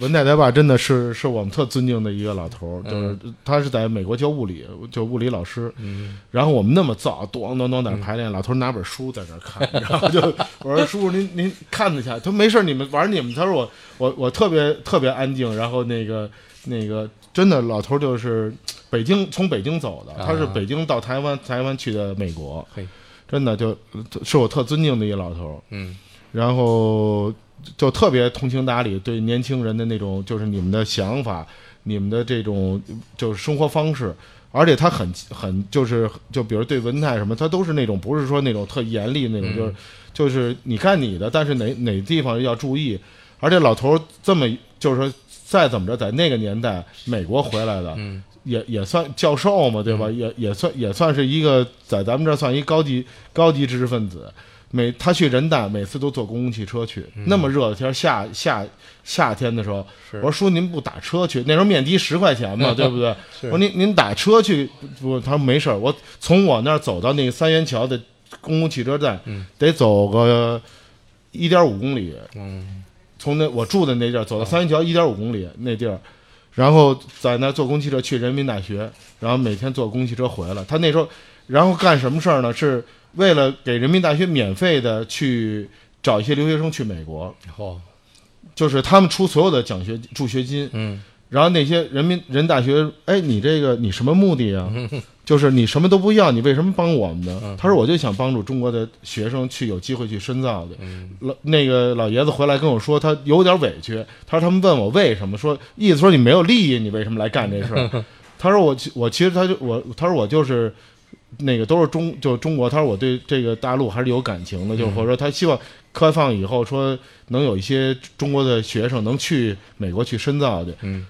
文太太爸真的是是我们特尊敬的一个老头儿，就是他是在美国教物理，就物理老师。嗯然后我们那么早，咚咚咚在那排练，老头儿拿本书在那儿看，然后就我说叔叔您您看得下？他说没事，你们玩你们。他说我我我特别特别安静，然后那个那个真的老头儿就是北京从北京走的，他是啊北京到台湾，台湾去的美国，真的就是我特尊敬的一个老头儿。嗯然后就特别通情达理，对年轻人的那种就是你们的想法，你们的这种就是生活方式，而且他很很就是就比如对文泰什么，他都是那种不是说那种特严厉那种，嗯就是就是你干你的，但是哪哪地方要注意，而且老头儿这么就是说再怎么着，在那个年代美国回来的，嗯也也算教授嘛，对吧？也也算也算是一个在咱们这儿算一高级高级知识分子。每他去人大，每次都坐公共汽车去。那么热的天儿，夏夏夏天的时候，我说叔您不打车去？那时候面的十块钱嘛，对不对？我说您您打车去不？他说没事儿，我从我那儿走到那个三元桥的公共汽车站，嗯得走个一点五公里。嗯从那我住的那地儿走到三元桥一点五公里那地儿，然后在那坐公汽车去人民大学，然后每天坐公汽车回来。他那时候，然后干什么事儿呢？是为了给人民大学免费的去找一些留学生去美国，哦就是他们出所有的奖学助学金，嗯然后那些人民人大学，哎，你这个你什么目的啊？就是你什么都不要，你为什么帮我们呢？他说我就想帮助中国的学生去有机会去深造的。嗯老那个老爷子回来跟我说，他有点委屈。他说他们问我为什么，说意思说你没有利益，你为什么来干这事儿？他说我其我其实他就我他说我就是那个都是中就中国，他说我对这个大陆还是有感情的，就是或者说他希望开放以后说能有一些中国的学生能去美国去深造去，嗯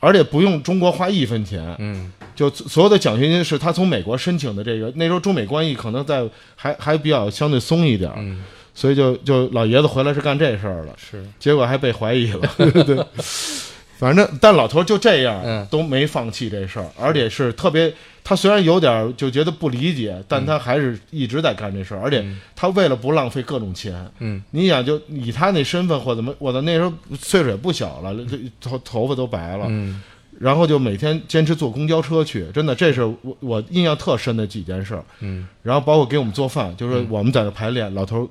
而且不用中国花一分钱，嗯就所有的奖学金是他从美国申请的。这个那时候中美关系可能在还还比较相对松一点儿，嗯所以就就老爷子回来是干这事儿了，是结果还被怀疑了。对，反正但老头儿就这样，嗯。都没放弃这事儿，而且是特别。他虽然有点儿就觉得不理解，但他还是一直在干这事儿，而且嗯他为了不浪费各种钱，嗯。你想就以他那身份或怎么，我的那时候岁数也不小了，这头头发都白了，嗯。然后就每天坚持坐公交车去，真的，这是我我印象特深的几件事儿。嗯。然后包括给我们做饭，就是我们在那排练，老头儿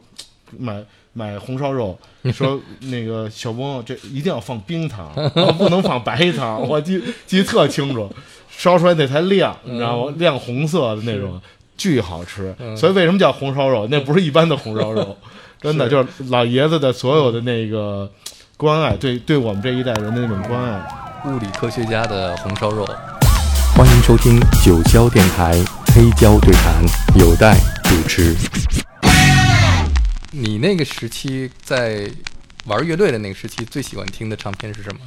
买买红烧肉，说那个小翁这一定要放冰糖，不能放白糖，我记记得特清楚，烧出来那才亮，你知道吗？亮红色的那种，巨好吃。所以为什么叫红烧肉？那不是一般的红烧肉，真的就是老爷子的所有的那个关爱，对对我们这一代人的那种关爱。物理科学家的红烧肉。欢迎收听九霄电台黑胶对谈，有待主持。你那个时期在玩乐队的那个时期，最喜欢听的唱片是什么？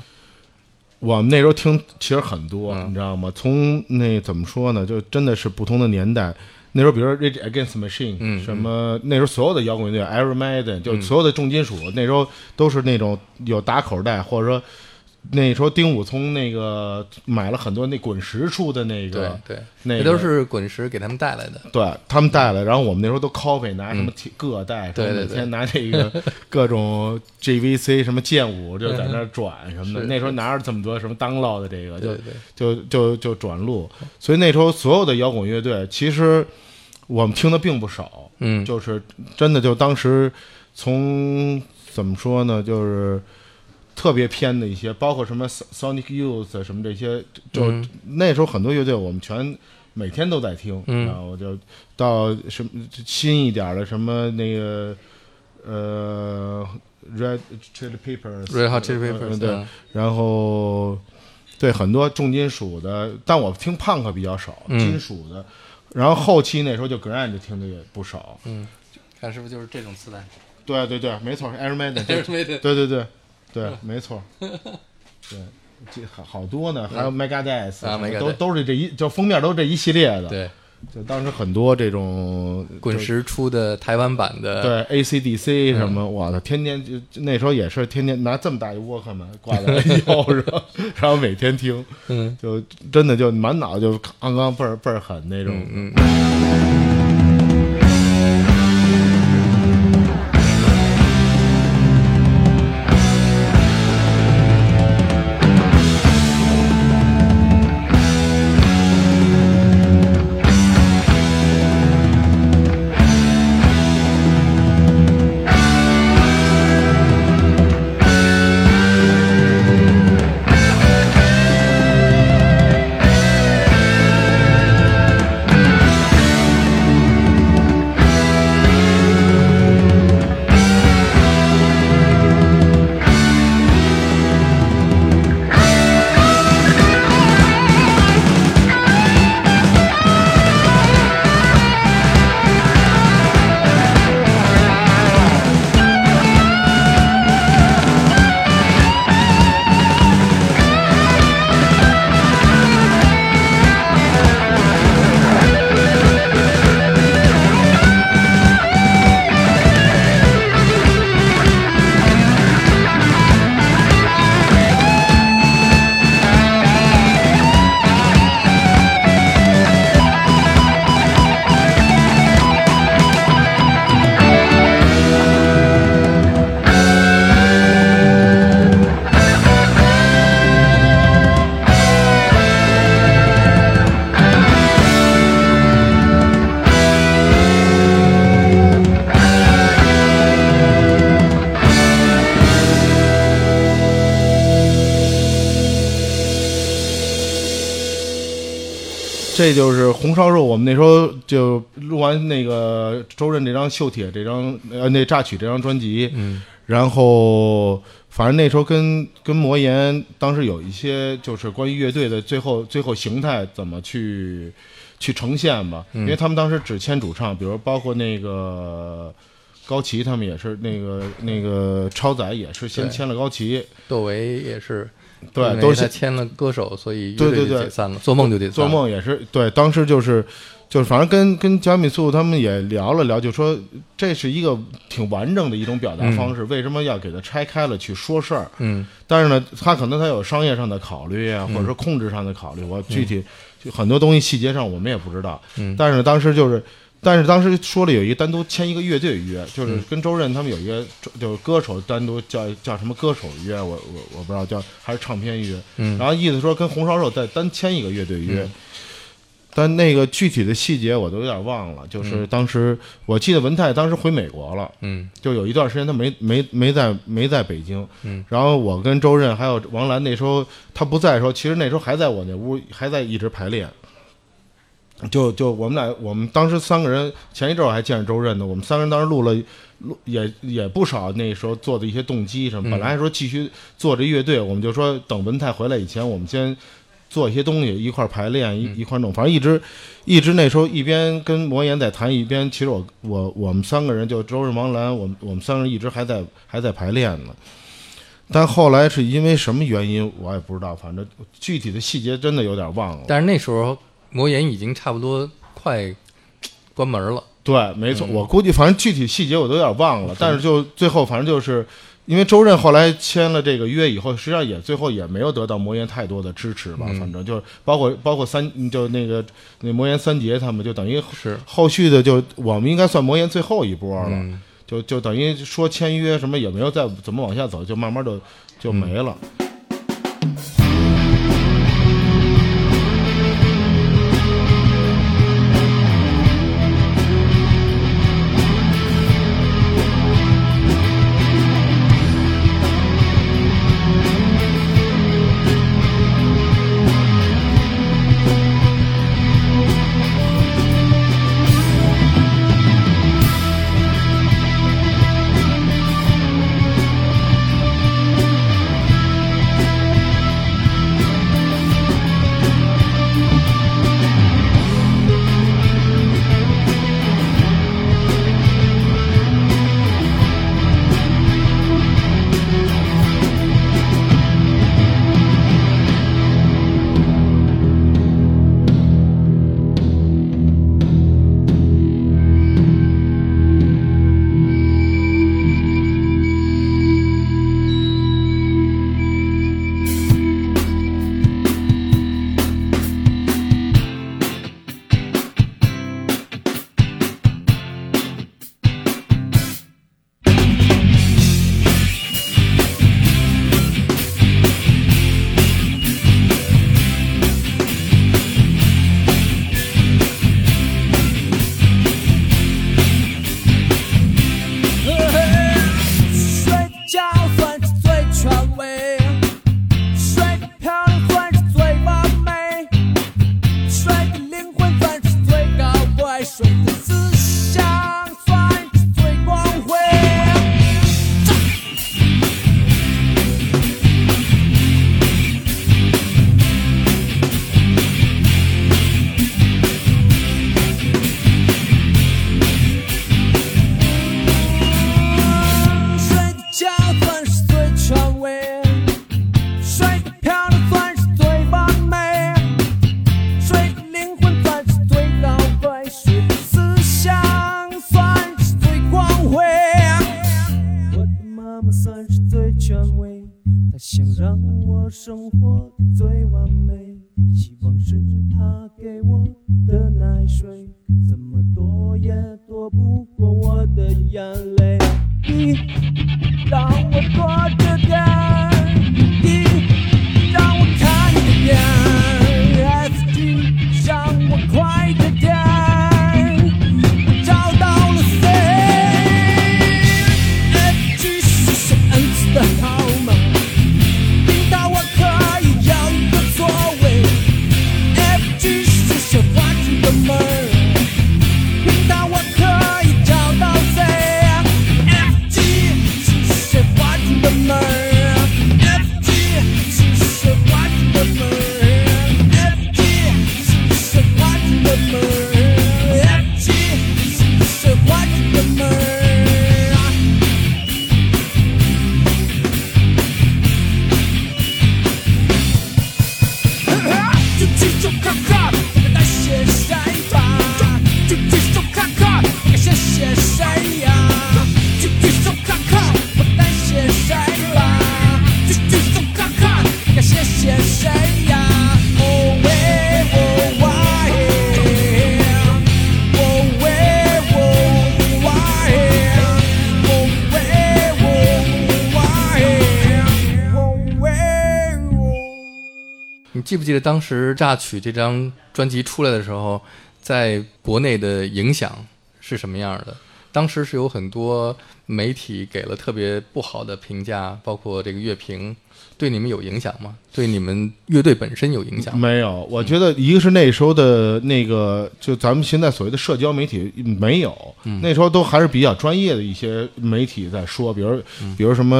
我们那时候听其实很多，嗯你知道吗？从那怎么说呢，就真的是不同的年代。那时候，比如说 Rage Against Machine，、嗯什么那时候所有的摇滚乐队，Iron Maiden，就所有的重金属，那时候都是那种有打口袋，或者说那时候丁武从那个买了很多那滚石出的那个，对，那个都是滚石给他们带来的。对他们带来，然后我们那时候都 copy 拿什么铁各带，对对天拿这个 各种 GVC 什么剑舞就在那转什么的。那时候哪有这么多什么 download 的这个，就对对，就就就转录，所以那时候所有的摇滚乐队，其实我们听的并不少，嗯，就是真的就当时从怎么说呢，就是特别偏的一些，包括什么 Sonic Youth 什么这些，就、嗯。那时候很多乐队我们全每天都在听，嗯。然后就到什么新一点的什么那个呃 Red Chili Peppers Red Hot Chili 呃 Peppers 对，嗯。然后对很多重金属的，但我听 punk 比较少，嗯。金属的。然后后期那时候就 grind 听的也不少，嗯，看是不是就是这种磁带？对对对，没错，Iron Maiden，对没的。对对对对，没错，对，这好好多呢，还有 Megadeth 都都是这一，就封面都是这一系列的，对，就当时很多这种滚石出的台湾版的，对 ACDC 什嗯。么，我的天天就就那时候也是天天拿这么大一沃克曼挂在 腰上，然后每天听，嗯。就真的就满脑就刚刚倍儿倍儿狠那种。嗯嗯。这就是红烧肉。我们那时候就录完那个周润这张《锈铁》这张呃那榨取这张专辑，嗯然后反正那时候跟跟魔岩当时有一些就是关于乐队的最后最后形态怎么去去呈现吧，因为他们当时只签主唱，比如包括那个。高旗他们也是那个那个超载也是先签了高旗，窦唯也是，对，都是他签了歌手，所以对对对解散了，做梦就解散了。做梦也是对，当时就是就是反正跟跟贾米素他们也聊了聊，就说这是一个挺完整的一种表达方式，为什么要给它拆开了去说事儿？嗯但是呢，他可能他有商业上的考虑啊，或者说控制上的考虑，我具体就很多东西细节上我们也不知道。嗯但是当时就是。但是当时说了有一个单独签一个乐队约，就是嗯。跟周润他们有一个就是歌手单独叫叫什么歌手约，我我我不知道叫还是唱片约，嗯。然后意思说跟红烧肉再单签一个乐队约，嗯。但那个具体的细节我都有点忘了。就是当时我记得文泰当时回美国了，嗯。就有一段时间他没没没在没在北京，嗯，然后我跟周润还有王兰那时候他不在的时候，其实那时候还在我那屋还在一直排练。就就我们俩，我们当时三个人，前一阵儿我还见着周润呢。我们三个人当时录了，录也也不少。那时候做的一些动机什么，嗯本来还说继续做这乐队，我们就说等文泰回来以前，我们先做一些东西，一块儿排练，一嗯一块儿弄。反正一直一直那时候一边跟魔岩在谈，一边其实我我我们三个人就周润、王兰，我们我们三个人一直还在还在排练呢。但后来是因为什么原因，我也不知道，反正具体的细节真的有点忘了。但是那时候魔岩已经差不多快关门了。对，没错，嗯。我估计反正具体细节我都有点忘了，但是就最后反正就是因为周润后来签了这个约以后，实际上也最后也没有得到魔岩太多的支持吧，嗯。反正就是包括包括三就那个那魔岩三杰他们就等于是，后续的就我们应该算魔岩最后一波了，嗯。就就等于说签约什么也没有再怎么往下走，就慢慢的就没了。记不记得当时《榨取》这张专辑出来的时候，在国内的影响是什么样的？当时是有很多媒体给了特别不好的评价，包括这个乐评，对你们有影响吗？对你们乐队本身有影响吗？没有，我觉得一个是那时候的那个，就咱们现在所谓的社交媒体没有，那时候都还是比较专业的一些媒体在说，比如比如什么，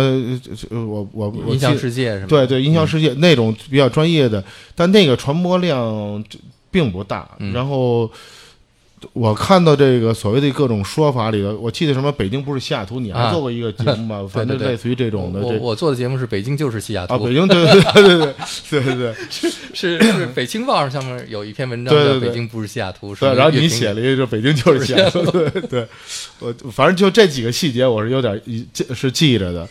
呃我我我音响世界是吗？对对，音效世界、那种比较专业的，但那个传播量并不大。嗯然后我看到这个所谓的各种说法里头我记得什么北京不是西雅图你还做过一个节目吗？反正类似于这种的我我做的节目是北京就是西雅图。北京对对对对对对 是是北青报上上面有一篇文章叫北京不是西雅图是然后你写了一个北京就是西雅图 对对。我反正就这几个细节我是有点记是记着的。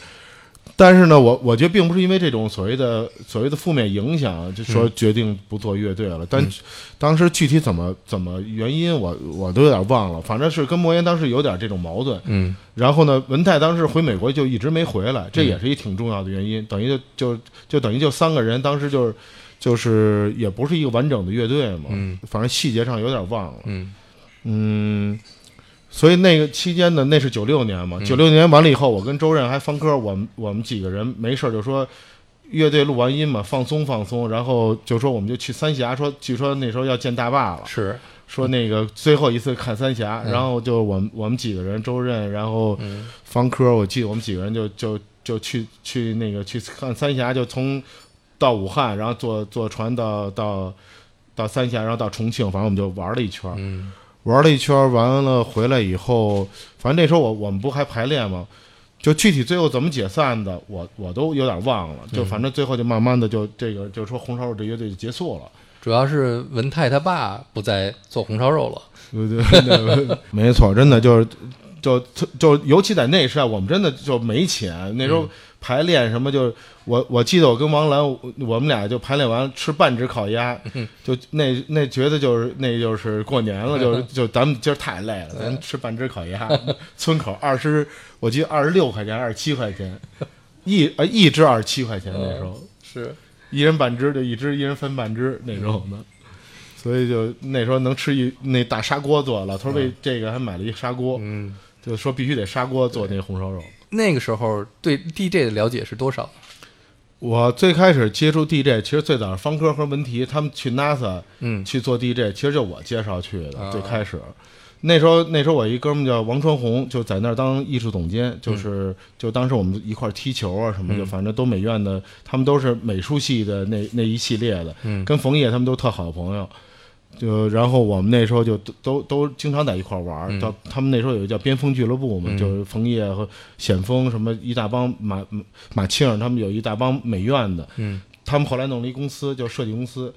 但是呢，我我觉得并不是因为这种所谓的所谓的负面影响，就说决定不做乐队了。但嗯当时具体怎么怎么原因，我我都有点忘了。反正是跟莫言当时有点这种矛盾。嗯然后呢，文泰当时回美国就一直没回来，这也是一挺重要的原因。等于就就就等于就三个人当时就是就是也不是一个完整的乐队嘛。嗯反正细节上有点忘了。嗯嗯，所以那个期间呢，那是九六年嘛，嗯。九六年完了以后，我跟周任还方科，我们我们几个人没事儿就说。乐队录完音嘛，放松放松，然后就说我们就去三峡，说据说那时候要建大坝了，是。说那个最后一次看三峡，嗯。然后就我们我们几个人，周任，然后嗯。方科，我记得我们几个人就就就去去那个去看三峡，就从到武汉，然后坐坐船到到到三峡，然后到重庆，反正我们就玩了一圈儿。嗯玩了一圈儿，完了回来以后，反正那时候我我们不还排练吗？就具体最后怎么解散的，我我都有点忘了。就反正最后就慢慢的就这个，就说红烧肉这乐队就结束了。主要是文泰他爸不再做红烧肉了。对对对，没错，真的就是就就尤其在那时代，我们真的就没钱。那时候排练什么就，我我记得我跟王兰，我我们俩就排练完吃半只烤鸭，就那那觉得就是那就是过年了，就是 就咱们今儿太累了，咱吃半只烤鸭，村口二十，我记得二十六块钱，二十七块钱，一呃一只二十七块钱那时候。是一人半只，就一只，一人分半只那种的。所以就那时候能吃一那大砂锅做，老头儿为这个还买了一砂锅，嗯，就说必须得砂锅做那红烧肉。那个时候对 DJ 的了解是多少？我最开始接触 DJ，其实最早是方科和文提他们去 NASA 嗯去做 DJ，其实就我介绍去的。啊最开始，那时候那时候我一哥们叫王传红，就在那儿当艺术总监，就是、就当时我们一块儿踢球啊什么，嗯就反正都美院的，他们都是美术系的那那一系列的，嗯跟冯烨他们都特好朋友。就然后我们那时候就都都都经常在一块儿玩到他们那时候有一个叫边锋俱乐部嘛，嗯。就是冯烨和险峰什么一大帮马马庆他们有一大帮美院的，嗯。他们后来弄了一公司，叫设计公司。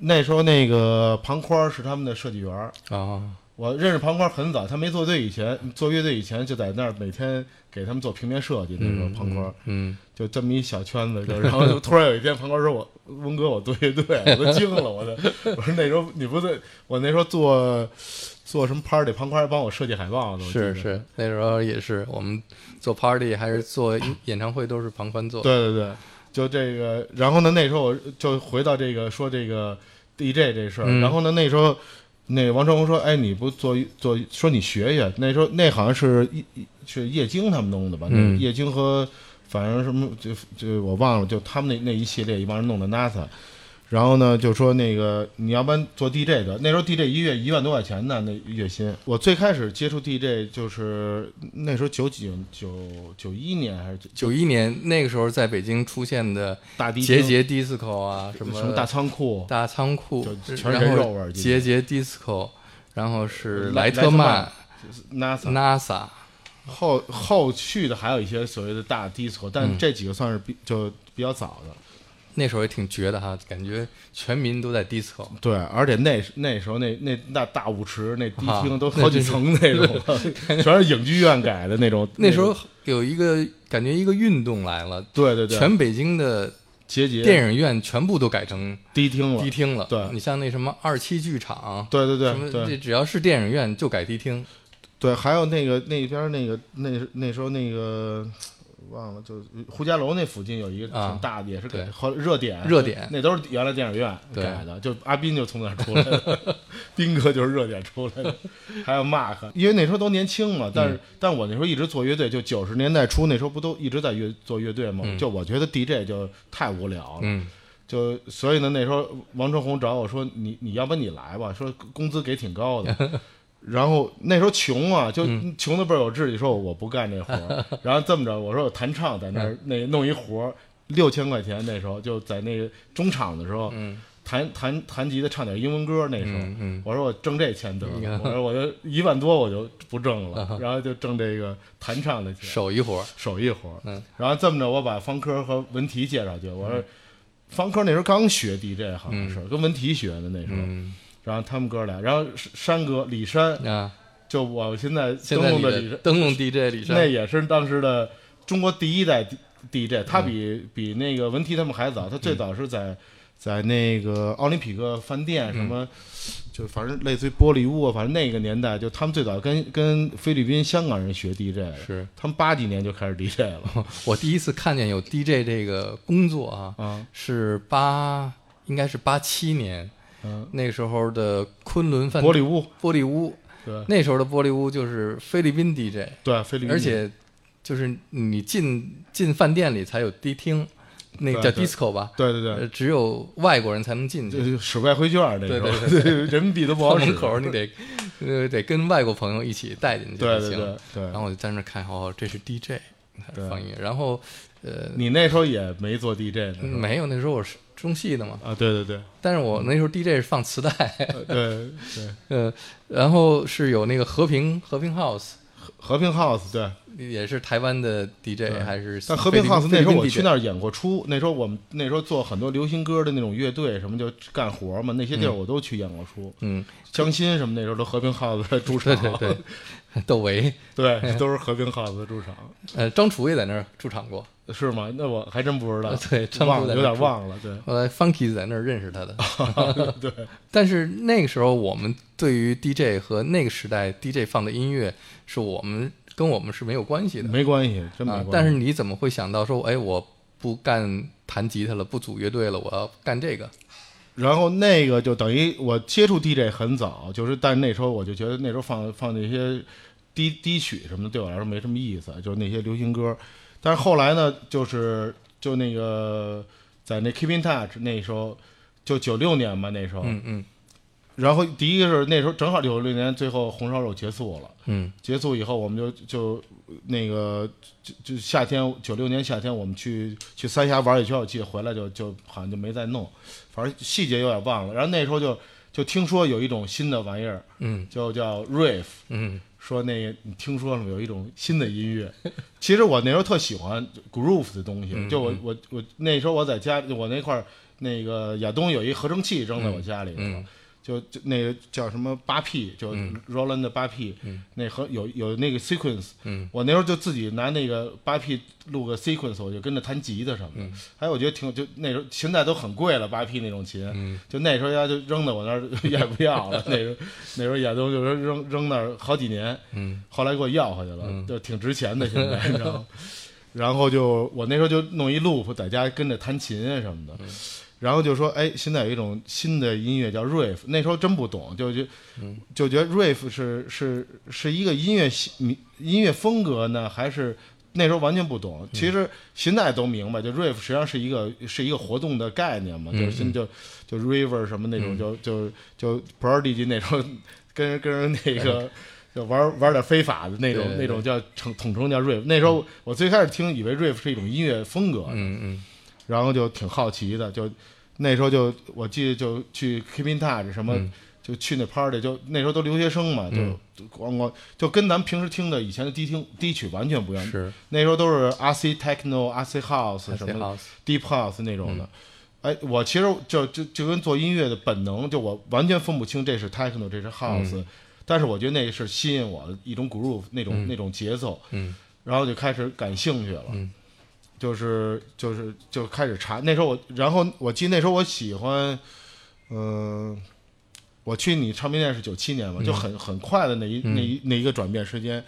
那时候那个庞宽是他们的设计员儿，啊我认识庞宽很早，他没做队以前，做乐队以前就在那儿每天给他们做平面设计。那时候嗯庞宽嗯。就这么一小圈子，就 然后就突然有一天，庞宽说我温哥我做乐队，我都惊了，我的 我说那时候你不对，我那时候做做什么 party，庞宽还帮我设计海报呢，我记得。是是那时候也是我们做 party 还是做演唱会都是庞宽做。对对对，就这个，然后呢，那时候我就回到这个说这个 DJ 这事儿，嗯。然后呢，那时候那王成红说，哎，你不做做，说你学学，那时候那好像是是叶京他们弄的吧，叶京和反正什么就就我忘了，就他们那那一系列一帮人弄的 NASA。然后呢，就说那个你要不然做 DJ 的，那时候 DJ 一月一万多块钱呢，那月薪。我最开始接触 DJ 就是那时候九几九九一年还是九九一年那个时候在北京出现的大迪节节 disco 啊，什么什么大仓库，大仓库就，全是肉味儿节节 disco，然后是莱莱特曼、NASA NASA，后后续的还有一些所谓的大 disco，但嗯。这几个算是比就比较早的。那时候也挺绝的哈，感觉全民都在 disco。对，而且那那时候那那那大舞池那迪啊厅都好几层那种，全是影剧院改的那种。那时候有一个感觉一个运动来了，对对对，全北京的电影院全部都改成迪厅了迪。厅了。对你像那什么二七剧场，对对对什么只要是电影院就改迪厅。对，还有那个那边那个那那时候那个忘了，就胡家楼那附近有一个啊挺大的，也是给对和热点热点那都是原来电影院改的，就阿斌就从那儿出来的，斌哥就是热点出来的，还有 Mark，因为那时候都年轻嘛，但是、但我那时候一直做乐队，就九十年代初那时候不都一直在乐做乐队嘛，嗯就我觉得 DJ 就太无聊了，嗯就所以呢，那时候王春红找我说：“你你要不你来吧，说工资给挺高的。” 然后那时候穷啊，就嗯穷的倍儿有志气，说我不干这活儿。然后这么着，我说我弹唱在那儿那弄一活儿，六千块钱那时候就在那个中场的时候嗯弹弹弹吉他唱点英文歌那时候。我说我挣这钱得了，我说我就一万多我就不挣啊了，然后就挣这个弹唱的钱。手艺活儿，手艺活儿。嗯，然后这么着，我把方科和文提介绍去。我说，方科那时候刚学 DJ，好像是、跟文提学的那时候。嗯然后他们哥俩，然后山哥李山，啊，就我现在现在你登录的李山，的灯笼 DJ 李山。那，也是当时的中国第一代 DJ，他比、嗯比那个文提他们还早，他最早是在。在那个奥林匹克饭店，什嗯。么，就反正类似于玻璃屋啊，反正那个年代，就他们最早跟跟菲律宾、香港人学 DJ 的，是。他们八几年就开始 DJ 了。我第一次看见有 DJ 这个工作啊，啊，是八应该是八七年嗯，那时候的昆仑饭玻璃屋，玻璃屋，对。那时候的玻璃屋就是菲律宾 DJ，对，菲律宾，而且就是你进进饭店里才有迪厅，那个叫对。对 disco 吧，对对对。呃，只有外国人才能进去。这使外汇券儿那时候，对对 人民币都不好使。到门口你得呃得跟外国朋友一起带进去才行。对对对对。然后我就在那儿看，哦，这是 DJ 对。放音乐。然后呃，你那时候也没做 DJ 呢？没有，那时候我是中戏的嘛，啊，对对对。但是我那时候 DJ 是放磁带，呃对对，呃，然后是有那个和平和平 House，和平 House 对，也是台湾的 DJ 还是但和平 House 那时候我去那儿，演过出，那时候我们那时候做很多流行歌的那种乐队，什么就干活嘛，那些地儿我都去演过出。嗯，江心什么那时候都和平 House 的主对场，对对，窦唯，对都是和平 House 的主场，呃，张楚也在那儿驻场过，是吗？那我还真不知道，对张忘了有点忘了，对后来 Funky 在那儿认识他的。对。但是那个时候，我们对于 DJ 和那个时代 DJ 放的音乐，是我们跟我们是没有关系的没关系，真没关系。。啊但是你怎么会想到说，哎，我不干弹吉他了，不组乐队了，我要干这个？然后那个就等于我接触 DJ 很早，就是但那时候我就觉得那时候放放那些低低曲什么的，对我来说没什么意思，就是那些流行歌。但是后来呢，就是就那个在那 Keep in Touch 那时候，就九六年吧，那时候。嗯嗯然后第一个是那时候正好九六年，最后红烧肉结束了。嗯结束以后，我们就就那个就就夏天九六年夏天，我们去去三峡玩一圈，我记得回来就就好像就没再弄，反正细节有点忘了。然后那时候就就听说有一种新的玩意儿，嗯就叫 riff，嗯说那个你听说了吗？有一种新的音乐。其实我那时候特喜欢 groove 的东西，嗯就我我我那时候我在家，我那块儿那个亚东有一合成器扔在我家里头就就那个叫什么八 P，就嗯 Roland 的八 P，、嗯那和有有那个 sequence，嗯我那时候就自己拿那个八 P 录个 sequence，我就跟着弹吉他什么的。嗯还有我觉得挺就那时候现在都很贵了，八 P 那种琴，嗯就那时候人家就扔在我那儿也不要了。那时候那时候也都就是扔扔那儿好几年，嗯后来给我要回去了，嗯就挺值钱的现在，你知道吗？然后就我那时候就弄一 loop，在家跟着弹琴啊什么的。然后就说，哎，现在有一种新的音乐叫 riff，那时候真不懂，就就就觉得 riff 是是是一个音乐系音乐风格呢，还是那时候完全不懂。其实现在都明白，就 riff 实际上是一个是一个活动的概念嘛，就是就就 river 什么那种，就就就 prodigy 那种跟人跟人那个。就玩玩点非法的那种对对对。那种叫统统称叫 rave。那时候我最开始听以为 rave 是一种音乐风格，嗯嗯然后就挺好奇的，就那时候就我记得就去 Keep in Touch 什么，嗯。就去那 party，就那时候都留学生嘛，就嗯。就咣咣就跟咱们平时听的以前的低听低曲完全不一样。是。那时候都是 RC Techno、RC House 什么 Deep House 那种的。嗯。哎，我其实就就就跟做音乐的本能，就我完全分不清这是 techno，这是 house，、嗯。但是我觉得那是吸引我的一种 groove 那种、嗯。那种节奏，嗯。然后就开始感兴趣了，嗯就是就是就开始查。那时候我，然后我记得那时候我喜欢，嗯、我去你唱片店是九七年嘛，嗯。就很很快的那一、嗯。那一那一个转变时间，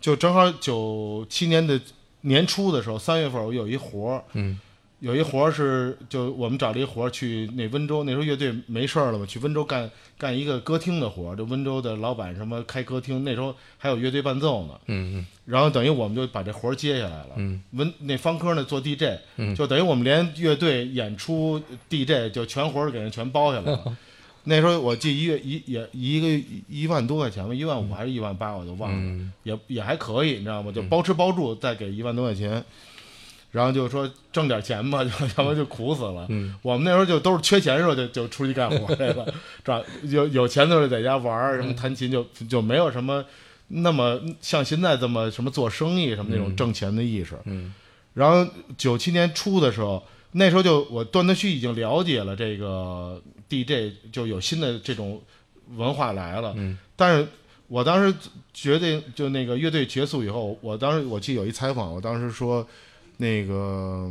就正好九七年的年初的时候，三月份我有一活儿，嗯有一活儿是就我们找了一活儿去那温州，那时候乐队没事儿了嘛，去温州干干一个歌厅的活儿，就温州的老板什么开歌厅，那时候还有乐队伴奏呢。嗯然后等于我们就把这活儿接下来了。嗯温那方科呢做 DJ，、嗯就等于我们连乐队演出 DJ 就全活儿给人全包下来了。那时候我记一月一也一个一万多块钱吧，一万五还是一万八，我就忘了，嗯也也还可以，你知道吗？就包吃包住，再给一万多块钱，然后就说挣点钱吧，就 要不然就苦死了。嗯我们那时候就都是缺钱的时候就就出去干 活来了，找有有钱的时候在家玩儿，什么弹琴就就没有什么那么像现在这么什么做生意什么那种嗯挣钱的意识。嗯然后九七年初的时候，那时候就我断断续续已经了解了这个 DJ，就有新的这种文化来了。嗯但是我当时决定就那个乐队结束以后，我当时我记得有一采访，我当时说那个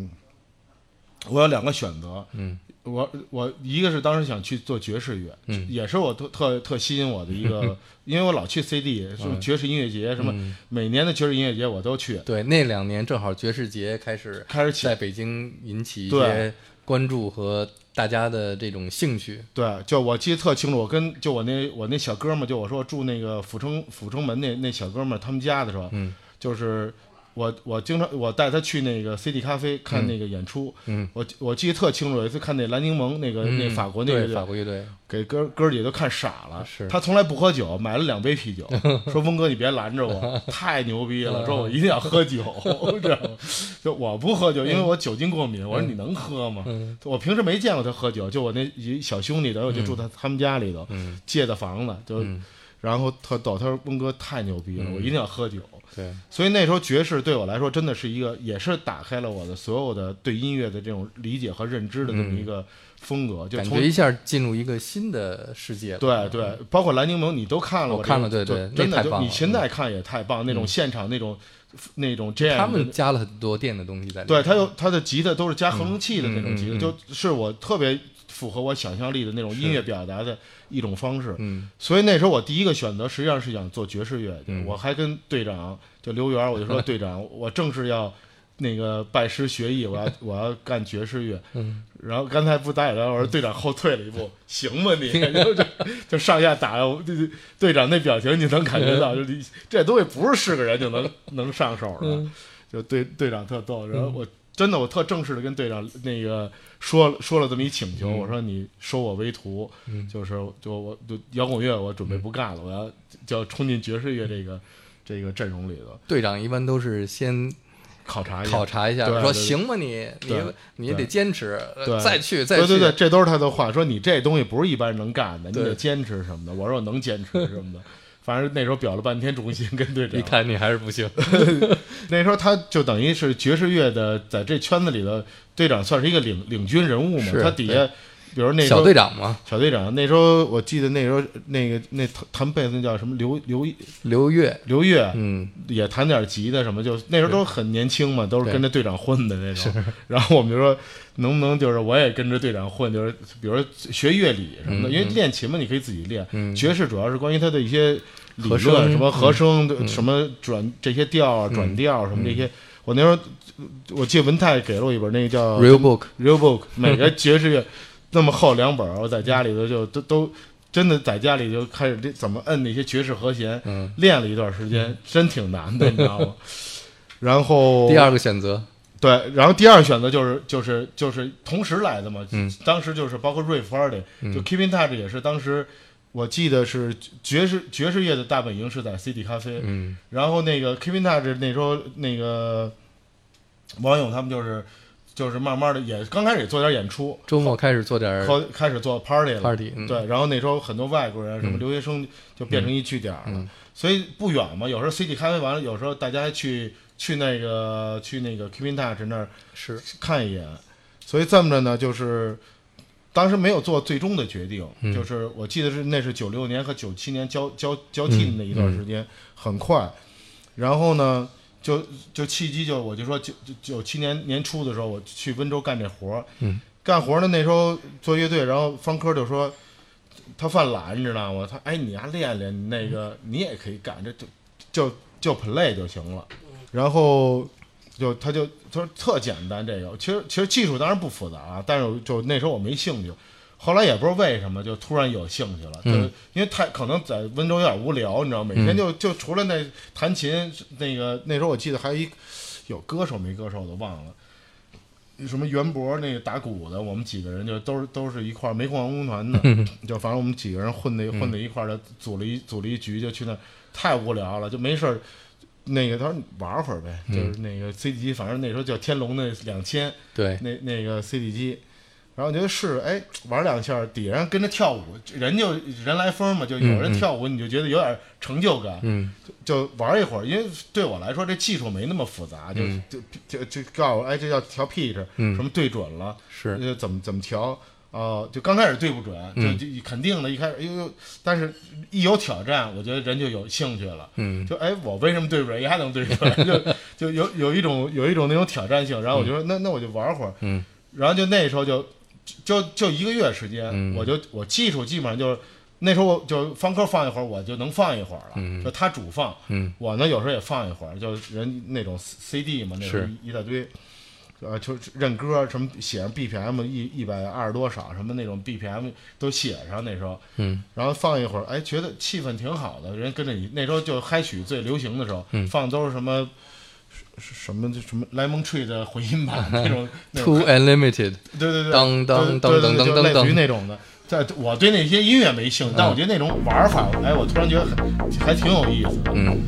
我有两个选择，嗯。我我一个是当时想去做爵士乐，嗯。也是我特特特吸引我的一个，因为我老去 CD，什么嗯。爵士音乐节，什么嗯。每年的爵士音乐节我都去，对，那两年正好爵士节开始开始起。在北京引起一些关注和大家的这种兴趣。对，就我记得特清楚，我跟就我那我那小哥们儿，就我说住那个阜成阜成门那那小哥们儿他们家的时候，嗯。就是我我经常我带他去那个 CD 咖啡看那个演出，嗯，我我记得特清楚，有一次看那蓝柠檬那个、那嗯法国那对个法国乐队，给哥哥儿姐都看傻了，是他从来不喝酒，买了两杯啤酒，说峰哥你别拦着我，太牛逼了，说我一定要喝酒，这样就我不喝酒，因为我酒精过敏，我说你能喝吗？嗯我平时没见过他喝酒，就我那一小兄弟，等于我就住他他们家里头，嗯借的房子，就、嗯然后特逗，他说峰哥太牛逼了，嗯我一定要喝酒。对，所以那时候爵士对我来说真的是一个，也是打开了我的所有的对音乐的这种理解和认知的这么一个风格，就从感觉一下进入一个新的世界。对对，包括蓝柠檬你都看了，我看了对对真的就你现在看也太棒，那种嗯现场那种那种 jam，他们加了很多电的东西在里面。对他有他的吉他都是加合成器的那种吉他，嗯嗯嗯就是我特别符合我想象力的那种音乐表达的一种方式。嗯所以那时候我第一个选择实际上是想做爵士乐我还跟队长就刘源，我就说队长，我正是要那个拜师学艺，我要我要干爵士乐。嗯然后刚才不打野聊，我说队长后退了一步，行吗你，就上下打，队长那表情你能感觉到，就这东西不是是个人就能能上手的，嗯就队队长特逗，然后我。真的，我特正式的跟队长那个说说了这么一请求，嗯我说你收我为徒，嗯就是就我就摇滚乐我准备不干了，我要就要冲进爵士乐这个这个阵容里头队长一般都是先考察一下。考察一下，说行吗你？你你你得坚持，呃对再去再去。对对对，这都是他的话，说你这东西不是一般人能干的，你对得坚持什么的。我说我能坚持什么的，反正那时候表了半天忠心，跟队长。一看你还是不行。那时候他就等于是爵士乐的，在这圈子里的队长，算是一个领领军人物嘛。他底下，比如那小队长嘛，小队长，那时候我记得那时候那个那弹弹贝斯那叫什么刘刘刘月，刘月，嗯，也弹点吉他什么，就那时候都很年轻嘛，都是跟着队长混的那种。然后我们就说，能不能就是我也跟着队长混，就是比如说学乐理什么的，嗯因为练琴嘛，你可以自己练。嗯。爵士主要是关于它的一些理和论，什么和声、嗯。什么转这些调啊、嗯转调什么这些。我那时候我记得文泰给了我一本那个叫 Real Book，Real Book，每个爵士乐那么厚两本儿，我在家里头就都都真的在家里就开始这怎么摁那些爵士和弦，嗯，练了一段时间，真挺难的，你知道吗？然后第二个选择，对，然后第二选择就是就是就是同时来的嘛，嗯当时就是包括瑞弗尔的，就 Keeping Touch 也是当时我记得是爵士爵士乐的大本营是在 CD 咖啡，嗯然后那个 Keeping Touch 那时候那个王勇他们就是就是慢慢的也刚开始也做点演出，周末开始做点儿后开始做 party 了 party，嗯对，然后那时候很多外国人，什么嗯留学生就变成一据点了，嗯所以不远嘛。有时候 CD 咖啡完了，有时候大家去去那个去那个 Keeping Touch 那儿是，看一眼。所以这么着呢，就是当时没有做最终的决定，嗯就是我记得是那是九六年和九七年交交交替的那一段时间，很快。然后呢，就就契机就我就说九九九七年年初的时候，我去温州干这活儿，嗯干活呢那时候做乐队，然后方科就说他犯懒，你知道吗？他哎，你还练练，那个你也可以干，这就就就 play 就行了。然后就他就他说特简单这个，其实其实技术当然不复杂啊，但是就那时候我没兴趣。后来也不知道为什么，就突然有兴趣了，就嗯因为太可能在温州有点无聊，你知道，每天就就除了那弹琴，那个那时候我记得还有一有歌手没歌手我都忘了，什么袁博那个打鼓的，我们几个人就都是都是一块儿煤矿文工团的，就反正我们几个人混在混在一块儿的，组了一组了一局，就去那，太无聊了，就没事儿。那个他说玩会儿呗，就是那个 CD 机，反正那时候叫天龙那两千，对，那那个 CD 机，然后我觉得是哎玩两下，底下人跟着跳舞，人就人来疯嘛，就有人跳舞，你就觉得有点成就感，嗯就玩一会儿。因为对我来说，这技术没那么复杂，就嗯就就就告诉我，哎，这叫调 pitch，嗯什么对准了，是，呃，怎么怎么调。哦、就刚开始对不准，就嗯就肯定的，一开始，哎呦呦，但是一有挑战，我觉得人就有兴趣了。嗯就哎，我为什么对不准，也还能对准？就就有有一种有一种那种挑战性。然后我就说，那那我就玩会儿。嗯然后就那时候就就就一个月时间，嗯我就我技术基本上就是那时候我就方科放一会儿，我就能放一会儿了。嗯就他主放，嗯我呢有时候也放一会儿，就人那种 CD 嘛，那时候一大堆。呃，就是认歌什么写上 BPM 一一百二十多少什么那种 BPM 都写上那时候，嗯然后放一会儿，哎，觉得气氛挺好的，人跟着你。那时候就嗨曲最流行的时候，嗯放都是什么是什么就什么 Lemon Tree 的回音版那种，，Too Unlimited，对对对，当当当当当当就类似于那种的。在我对那些音乐没兴趣，但我觉得那种玩法，哎，我突然觉得很还挺有意思的。嗯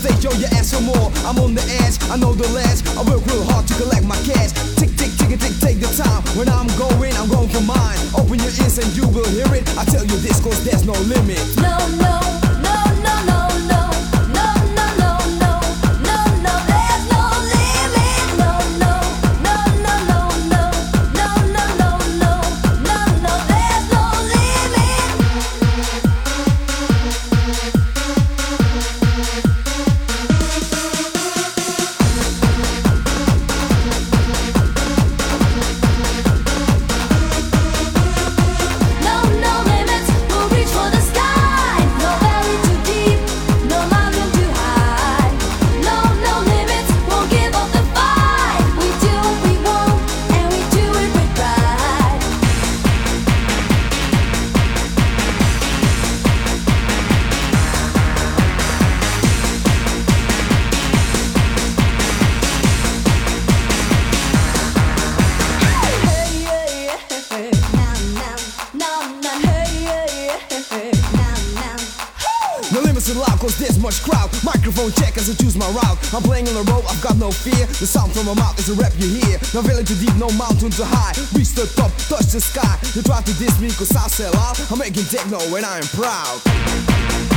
stage, yo, you ask for more. I'm on the edge, I know the last. I work real hard to collect my cash. Tick, tick, tick, tick, take the time. When I'm going, I'm going for mine. Open your ears and you will hear it. I tell you this, cause there's no limit. No, no, cause there's much crowd. Microphone check as I choose my route. I'm playing on the road, I've got no fear. The sound from my mouth is a rap you hear. No valley too deep, no mountain too high. Reach the top, touch the sky. You try to diss me, cause I sell out. I'm making techno and I am proud.